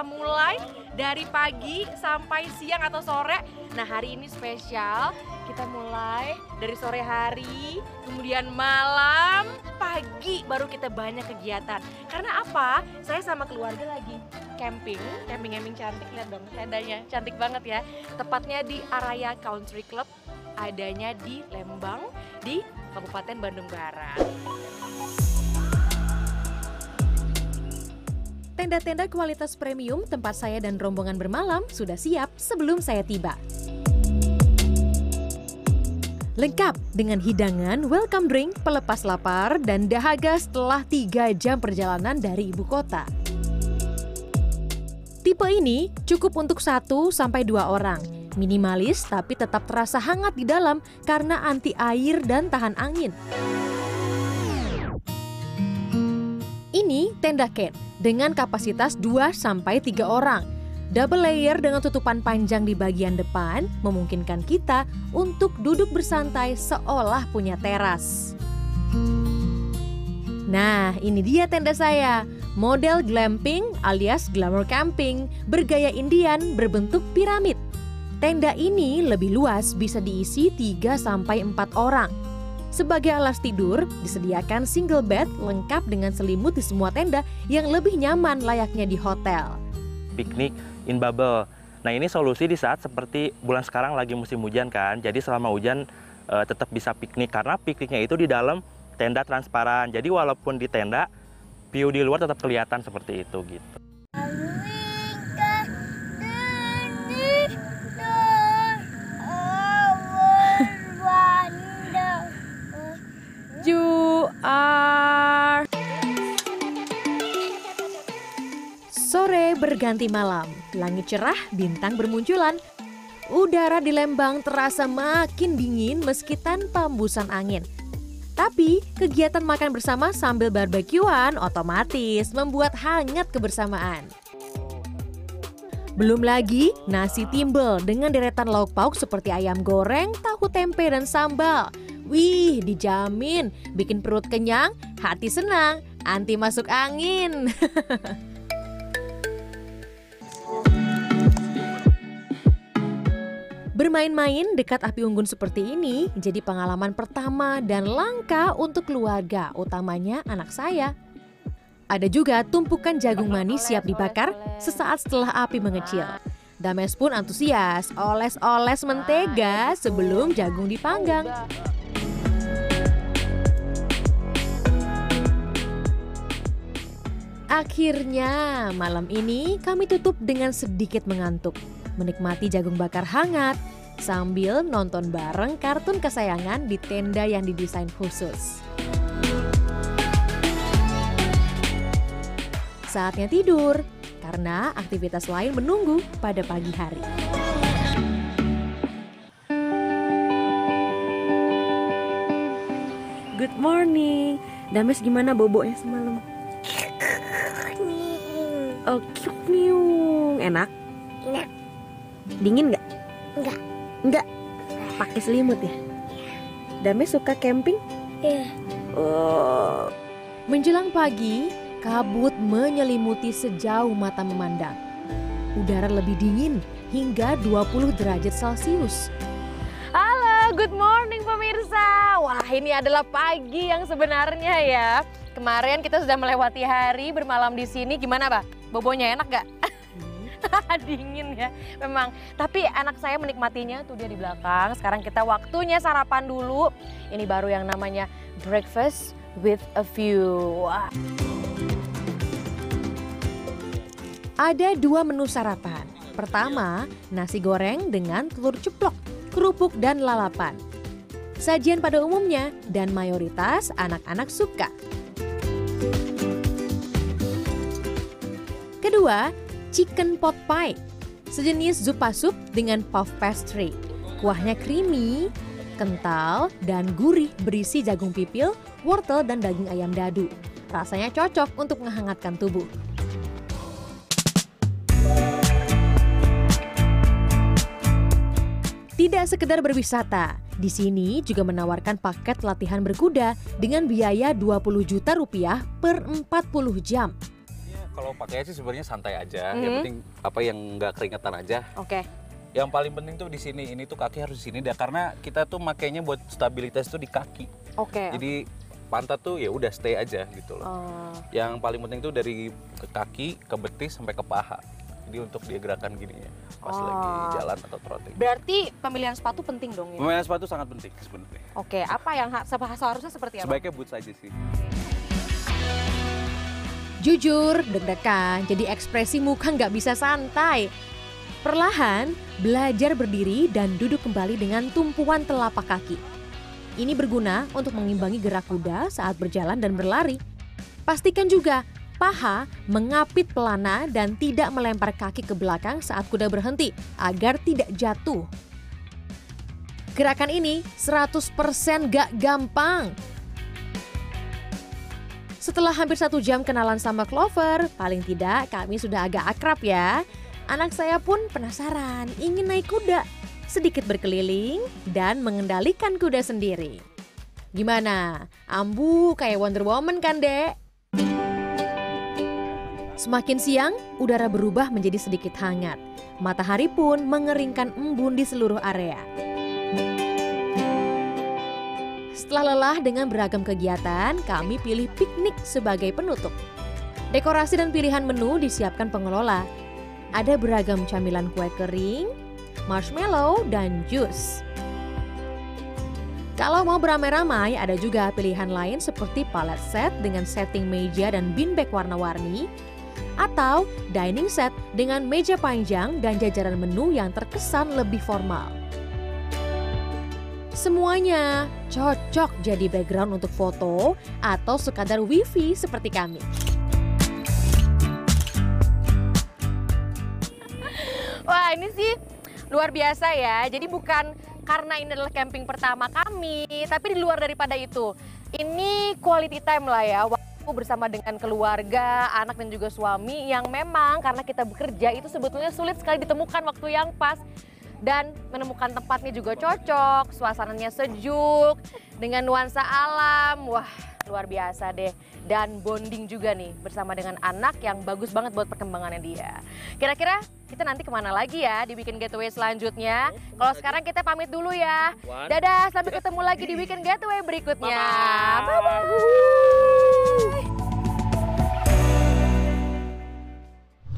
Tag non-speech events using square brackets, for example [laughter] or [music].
Kita mulai dari pagi sampai siang atau sore. Nah hari ini spesial, kita mulai dari sore hari, kemudian malam, pagi baru kita banyak kegiatan. Karena apa? Saya sama keluarga lagi camping, camping-camping cantik lihat dong tendanya, cantik banget ya. Tepatnya di Araya Country Club, adanya di Lembang di Kabupaten Bandung Barat. Tenda-tenda kualitas premium tempat saya dan rombongan bermalam sudah siap sebelum saya tiba. Lengkap dengan hidangan, welcome drink, pelepas lapar, dan dahaga setelah 3 jam perjalanan dari ibu kota. Tipe ini cukup untuk 1 sampai 2 orang. Minimalis tapi tetap terasa hangat di dalam karena anti air dan tahan angin. Ini tenda Ken dengan kapasitas 2 sampai 3 orang. Double layer dengan tutupan panjang di bagian depan memungkinkan kita untuk duduk bersantai seolah punya teras. Nah, ini dia tenda saya. Model glamping alias glamour camping bergaya Indian berbentuk piramid. Tenda ini lebih luas bisa diisi 3 sampai 4 orang. Sebagai alas tidur, disediakan single bed lengkap dengan selimut di semua tenda yang lebih nyaman layaknya di hotel. Piknik in bubble. Nah ini solusi di saat seperti bulan sekarang lagi musim hujan kan. Jadi selama hujan e, tetap bisa piknik karena pikniknya itu di dalam tenda transparan. Jadi walaupun di tenda, view di luar tetap kelihatan seperti itu gitu. Sore berganti malam, langit cerah, bintang bermunculan. Udara di Lembang terasa makin dingin meski tanpa embusan angin. Tapi kegiatan makan bersama sambil barbekyuan otomatis membuat hangat kebersamaan. Belum lagi nasi timbel dengan deretan lauk pauk seperti ayam goreng, tahu tempe, dan sambal. Wih, dijamin bikin perut kenyang, hati senang, anti masuk angin. [laughs] Bermain-main dekat api unggun seperti ini jadi pengalaman pertama dan langka untuk keluarga, utamanya anak saya. Ada juga tumpukan jagung manis siap dibakar sesaat setelah api mengecil. Dames pun antusias, oles-oles mentega sebelum jagung dipanggang. Akhirnya, malam ini kami tutup dengan sedikit mengantuk, menikmati jagung bakar hangat sambil nonton bareng kartun kesayangan di tenda yang didesain khusus. Saatnya tidur, karena aktivitas lain menunggu pada pagi hari. Good morning. Dames gimana bobonya semalam? Oh, nyung. Enak? Enak. Dingin nggak? Enggak. Enggak. Pakai selimut ya? Dames suka camping? Iya. Oh. Menjelang pagi, kabut menyelimuti sejauh mata memandang. Udara lebih dingin hingga 20 derajat Celcius. Halo, good morning pemirsa. Wah, ini adalah pagi yang sebenarnya ya. Kemarin kita sudah melewati hari bermalam di sini. Gimana, Pak? Bobonya enak gak? [laughs] Dingin ya, memang. Tapi anak saya menikmatinya tuh dia di belakang. Sekarang kita waktunya sarapan dulu. Ini baru yang namanya breakfast with a view. Ada dua menu sarapan. Pertama, nasi goreng dengan telur ceplok, kerupuk dan lalapan. Sajian pada umumnya dan mayoritas anak-anak suka. Kedua, chicken pot pie. Sejenis zupa sup dengan puff pastry. Kuahnya creamy, kental, dan gurih berisi jagung pipil, wortel, dan daging ayam dadu. Rasanya cocok untuk menghangatkan tubuh. Tidak sekedar berwisata, di sini juga menawarkan paket latihan berkuda dengan biaya 20 juta rupiah per 40 jam. Kalau pakai sih sebenarnya santai aja. Yang Mhm. penting apa yang nggak keringetan aja. Oke. Yang paling penting tuh di sini. Ini tuh kaki harus di sini dah karena kita tuh makainya buat stabilitas tuh di kaki. Oke. Jadi pantat tuh ya udah stay aja gitu loh. Oh. Yang paling penting tuh dari ke kaki, ke betis sampai ke paha. Jadi untuk dia gerakan gini ya, pas Oh. lagi jalan atau trotting. Berarti pemilihan sepatu penting dong ya? Pemain sepatu sangat penting sebenarnya. Oke, apa yang ha- seharusnya seperti apa? Sebaiknya boots aja sih. Jujur, deg-degan, jadi ekspresi muka nggak bisa santai. Perlahan, belajar berdiri dan duduk kembali dengan tumpuan telapak kaki. Ini berguna untuk mengimbangi gerak kuda saat berjalan dan berlari. Pastikan juga paha mengapit pelana dan tidak melempar kaki ke belakang saat kuda berhenti agar tidak jatuh. Gerakan ini 100% gak gampang. Setelah hampir satu jam kenalan sama Clover, paling tidak kami sudah agak akrab ya. Anak saya pun penasaran, ingin naik kuda. Sedikit berkeliling dan mengendalikan kuda sendiri. Gimana? Ambu kayak Wonder Woman kan, Dek? Semakin siang, udara berubah menjadi sedikit hangat. Matahari pun mengeringkan embun di seluruh area. Setelah lelah dengan beragam kegiatan, kami pilih piknik sebagai penutup. Dekorasi dan pilihan menu disiapkan pengelola. Ada beragam camilan kue kering, marshmallow, dan jus. Kalau mau beramai-ramai, ada juga pilihan lain seperti palet set dengan setting meja dan beanbag warna-warni, atau dining set dengan meja panjang dan jajaran menu yang terkesan lebih formal. Semuanya cocok jadi background untuk foto atau sekadar wifi seperti kami. Wah ini sih luar biasa ya. Jadi bukan karena ini adalah camping pertama kami, tapi di luar daripada itu, ini quality time lah ya. Waktu bersama dengan keluarga, anak dan juga suami yang memang karena kita bekerja itu sebetulnya sulit sekali ditemukan waktu yang pas dan menemukan tempatnya juga cocok, suasananya sejuk dengan nuansa alam. Wah, luar biasa deh. Dan bonding juga nih bersama dengan anak yang bagus banget buat perkembangannya dia. Kira-kira kita nanti ke mana lagi ya di Weekend Getaway selanjutnya? Kalau sekarang kita pamit dulu ya. Dadah, sampai ketemu lagi di Weekend Getaway berikutnya. Bye-bye.